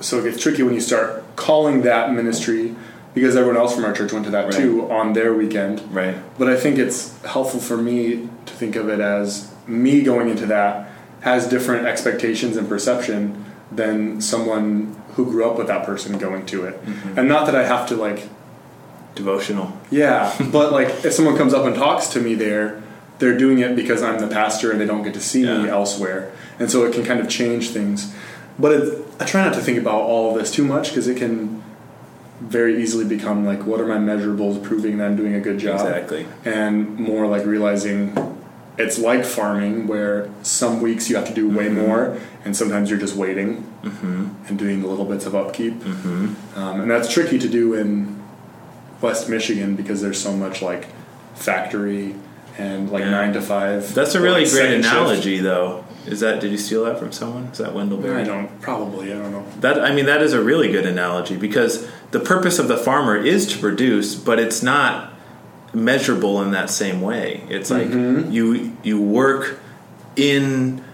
so it gets tricky when you start calling that ministry because everyone else from our church went to that Right. too on their weekend. right, But I think it's helpful for me to think of it as me going into that has different expectations and perception than someone who grew up with that person going to it. Mm-hmm. And not that I have to like devotional, yeah, [LAUGHS] but like if someone comes up and talks to me there, they're doing it because I'm the pastor and they don't get to see me elsewhere. And so it can kind of change things. But it, I try not to think about all of this too much because it can very easily become like, what are my measurables proving that I'm doing a good job? exactly, And more like realizing it's like farming where some weeks you have to do way mm-hmm. more and sometimes you're just waiting mm-hmm. and doing the little bits of upkeep. Mm-hmm. Um, and that's tricky to do in West Michigan because there's so much like factory and like Yeah. nine to five. That's a really like, great second shift. analogy, though. Is that did you steal that from someone? Is that Wendell Berry? I don't probably I don't know. That I mean, that is a really good analogy because the purpose of the farmer is to produce, but it's not measurable in that same way. It's like mm-hmm. you you work in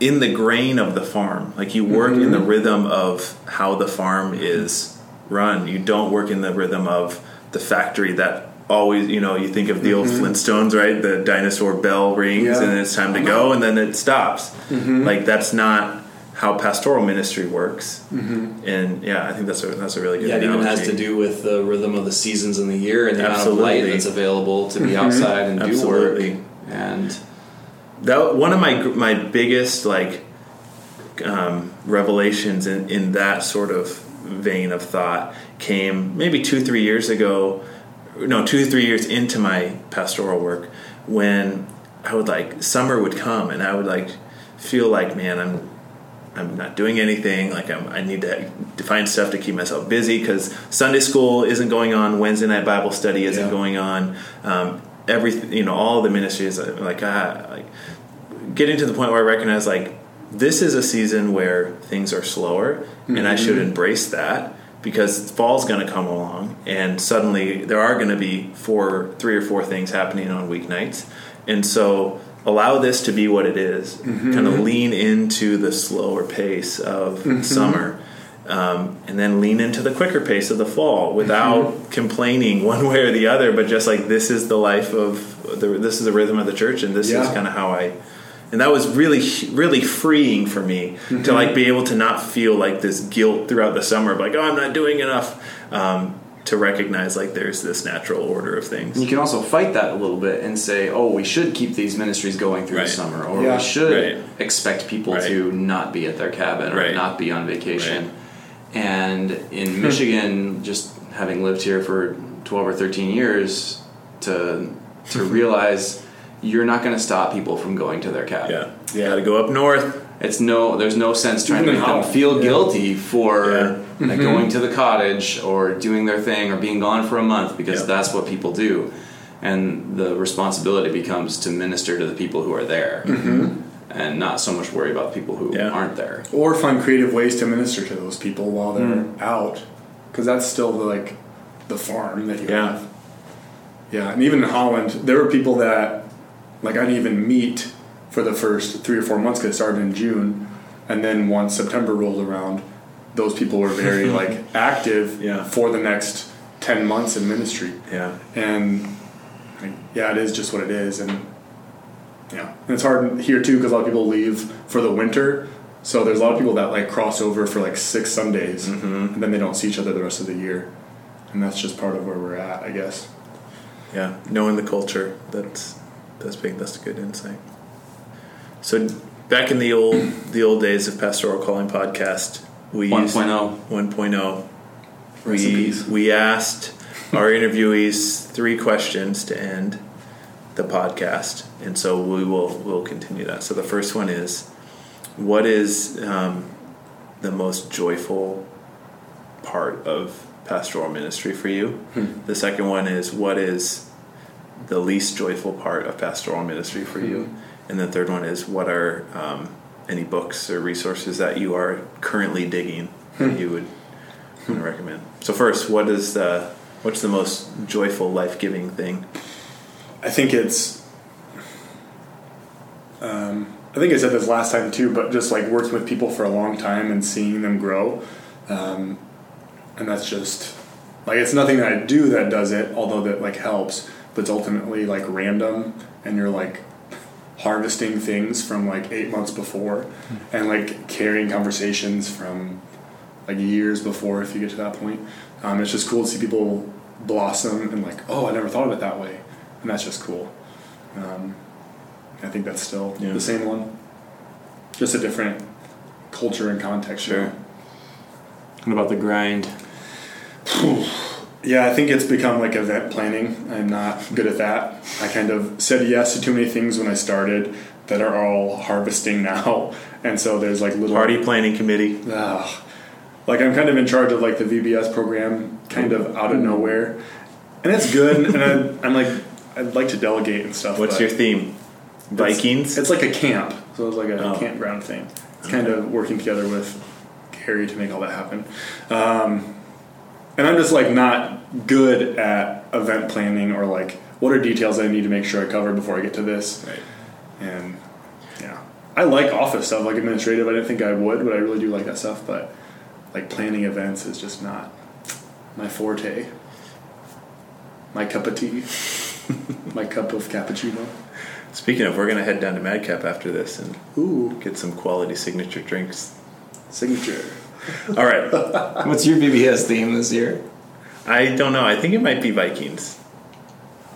in the grain of the farm. Like you work in the mm-hmm. rhythm of how the farm is run. You don't work in the rhythm of the factory that always you know you think of the old mm-hmm. Flintstones right the dinosaur bell rings Yeah. and then it's time to go and then it stops like that's not how pastoral ministry works. And yeah I think that's a that's a really good Yeah, it even has to do with the rhythm of the seasons in the year and the amount of light that's available to be outside and do work. And that one of my my biggest like um, revelations in, in that sort of vein of thought came maybe two three years ago no two three years into my pastoral work when I would like summer would come and I would like feel like man I'm I'm not doing anything. Like I'm, I need to find stuff to keep myself busy because Sunday school isn't going on. Wednesday night Bible study isn't Yeah. going on. Um, everything, you know, all the ministries like ah, like getting to the point where I recognize like this is a season where things are slower, and I should embrace that because fall's going to come along, and suddenly there are going to be four, three or four things happening on weeknights, and so allow this to be what it is. Mm-hmm, kind of mm-hmm. lean into the slower pace of mm-hmm. summer. Um, and then lean into the quicker pace of the fall without complaining [LAUGHS] one way or the other, but just like this is the life of the, this is the rhythm of the church, and this is kind of how I. And that was really, really freeing for me to like be able to not feel like this guilt throughout the summer, of like oh I'm not doing enough. Um, to recognize like there's this natural order of things. You can also fight that a little bit and say, "Oh, we should keep these ministries going through Right. the summer, or Yeah. we should Right. expect people Right. to not be at their cabin or Right. not be on vacation." And in hmm. Michigan, just having lived here for twelve or thirteen years, to to [LAUGHS] realize you're not going to stop people from going to their cabin. Yeah, you got to go up north. It's no, there's no sense trying to [LAUGHS] make them feel yeah. guilty for Yeah. Like, going to the cottage or doing their thing or being gone for a month because Yeah. that's what people do, and the responsibility becomes to minister to the people who are there, and not so much worry about people who Yeah. aren't there. or find creative ways to minister to those people while they're Mm. out because that's still the, like the farm that you Yeah. have yeah and even in holland there were people that like i didn't even meet for the first three or four months because it started in june and then once september rolled around those people were very [LAUGHS] like active Yeah. for the next 10 months in ministry Yeah, and like, yeah, it is just what it is, and yeah, and it's hard here too because a lot of people leave for the winter. So there's a lot of people that like cross over for like six Sundays, mm-hmm. and then they don't see each other the rest of the year, and that's just part of where we're at, I guess. yeah. Knowing the culture, that's that's big. That's a good insight. So back in the old the old days of pastoral calling podcast, we used 1.0. 1.0. Rest in We we asked our interviewees three questions to end the podcast, and so we will we'll continue that. So the first one is, what is um, the most joyful part of pastoral ministry for you? The second one is, what is the least joyful part of pastoral ministry for you? And the third one is, what are um, any books or resources that you are currently digging that you would recommend? So first, what is the what's the most joyful, life giving thing? I think it's. Um, I think I said this last time too, but just like working with people for a long time and seeing them grow, um, and that's just like it's nothing that I do that does it, although that like helps, but it's ultimately like random, and you're like harvesting things from like eight months before, and like carrying conversations from like years before if you get to that point. Um, it's just cool to see people blossom and like, oh, I never thought of it that way, and that's just cool. Um, I think that's still Yeah. the same one, just a different culture and context. you Sure. know? About the grind? [SIGHS] [SIGHS] [SIGHS] Yeah, I think it's become like event planning. I'm not good at that. I kind of said yes to too many things when I started that are all harvesting [LAUGHS] now, and so there's like little Party planning committee. Ugh. like I'm kind of in charge of like the VBS program, kind of out of nowhere, and it's good. and I, I'm like, I'd like to delegate and stuff. What's your theme? Vikings. It's like a camp, so it's like a Oh. campground thing. It's kind of working together with Gary to make all that happen. Um, and I'm just like not good at event planning or like what are details I need to make sure I cover before I get to this. right. And yeah, I like office stuff, like administrative. I didn't think I would, but I really do like that stuff. But like planning events is just not my forte. My cup of tea. [LAUGHS] my cup of cappuccino. Speaking of, we're gonna head down to Madcap after this and Ooh, get some quality signature drinks. signature. All right. What's your VBS theme this year? I don't know. I think it might be Vikings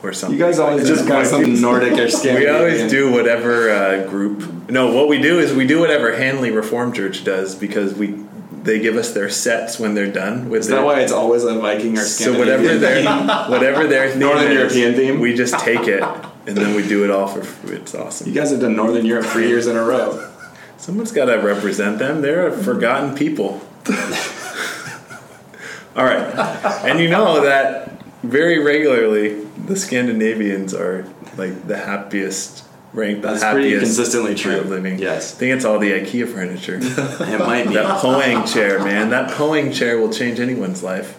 or something. You guys always Just got something Nordic or [LAUGHS] Scandinavian. we always do whatever uh, group. No, what we do is we do whatever Hanley Reformed Church does because we they give us their sets when they're done with Is their, that why it's always a Viking or Scandinavian? So whatever their whatever their theme Northern is, European theme? we just take it and then we do it all for free. It's awesome. You guys have done Northern Europe three years in a row. Someone's got to represent them. They're a forgotten people. [LAUGHS] All right, and you know that very regularly the Scandinavians are like the happiest, ranked the That's pretty happiest consistently true. of living. Yes. I think it's all the IKEA furniture. [LAUGHS] It might be. that Poang chair, man. That Poang chair will change anyone's life.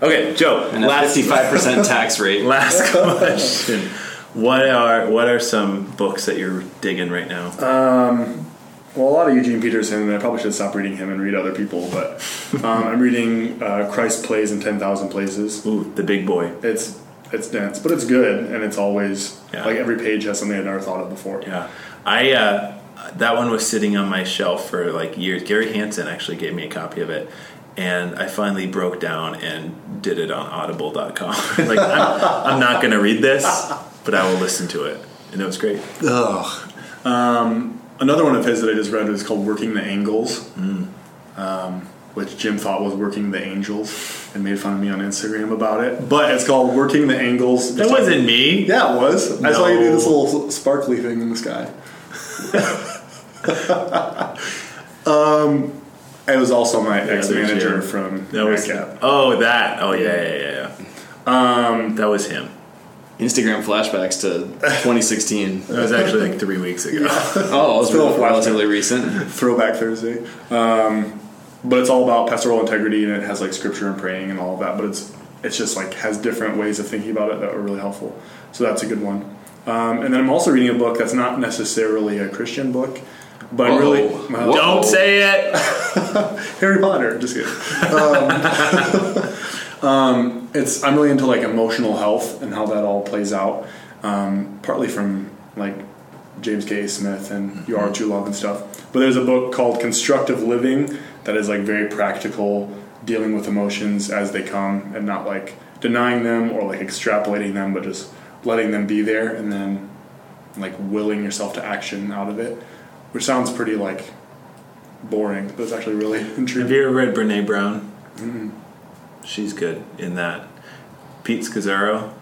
Okay, Joe. And last 55% tax rate. [LAUGHS] Last question. What are what are some books that you're digging right now? Well, a lot of Eugene Peterson, and I probably should stop reading him and read other people, but um, I'm reading uh, Christ Plays in 10,000 Places. Ooh, the big boy. It's it's dense, but it's good, and it's always Yeah. like every page has something I'd never thought of before. Yeah, I uh, that one was sitting on my shelf for like years. Gary Hansen actually gave me a copy of it, and I finally broke down and did it on Audible.com. [LAUGHS] like I'm, I'm not going to read this, but I will listen to it, and it was great. Ugh. Um, another one of his that I just read is called Working the Angles, Mm. um, which Jim thought was Working the Angels and made fun of me on Instagram about it. But it's called Working the Angles. That wasn't me. Yeah, it was. I saw you do this little sparkly thing in the sky. [LAUGHS] um, it was also my ex manager from That was Madcap. oh that oh yeah yeah yeah yeah. Um, that was him. Instagram flashbacks to 2016. [LAUGHS] That was actually like three weeks ago. Oh, it was Still relatively recent. Throwback Thursday. Um, but it's all about pastoral integrity and it has like scripture and praying and all of that. But it's it's just like has different ways of thinking about it that are really helpful. So that's a good one. Um, and then I'm also reading a book that's not necessarily a Christian book, but I'm really Whoa. well, Don't say it. [LAUGHS] Harry Potter. Just kidding. Um, [LAUGHS] um, it's I'm really into like emotional health and how that all plays out. Um, partly from like James K. Smith and You Are True Love and stuff. But there's a book called Constructive Living that is like very practical, dealing with emotions as they come and not like denying them or like extrapolating them, but just letting them be there and then like willing yourself to action out of it. Which sounds pretty like boring, but it's actually really [LAUGHS] intriguing. Have you ever read Brene Brown? She's good in that. Pete Scazzero,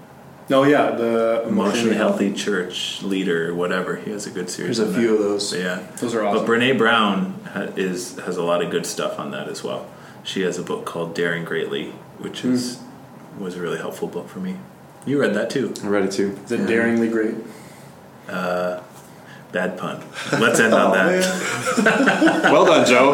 No, yeah, the emotionally healthy church leader, whatever. He has a good series. There's a few that. of those. Yeah, Those are awesome. But Brene Brown ha- is has a lot of good stuff on that as well. She has a book called Daring Greatly, which hmm. is was a really helpful book for me. You read that too. I read it too. Is it daringly great? Uh, bad pun. Let's end [LAUGHS] on oh, that. [LAUGHS] Well done, Joe.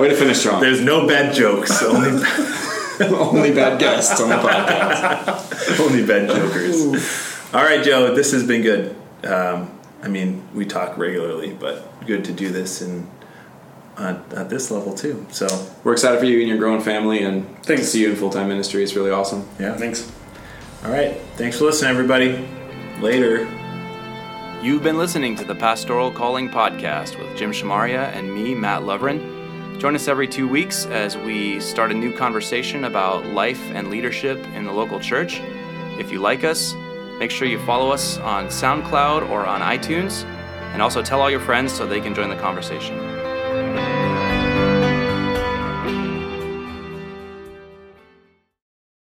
Way to finish strong. There's no bad jokes, only [LAUGHS] [LAUGHS] Only bad guests on the podcast. [LAUGHS] only bad jokers. All right, Joe, this has been good. Um, I mean, we talk regularly, but good to do this and uh, at this level too. So We're excited for you and your growing family, and thanks to Thanks. see you in full time ministry. It's really awesome. yeah. Thanks. All right. Thanks for listening, everybody. Later. You've been listening to the Pastoral Calling Podcast with Jim Shamaria and me, Mat Loverin. Join us every two weeks as we start a new conversation about life and leadership in the local church. If you like us, make sure you follow us on SoundCloud or on iTunes, and also tell all your friends so they can join the conversation.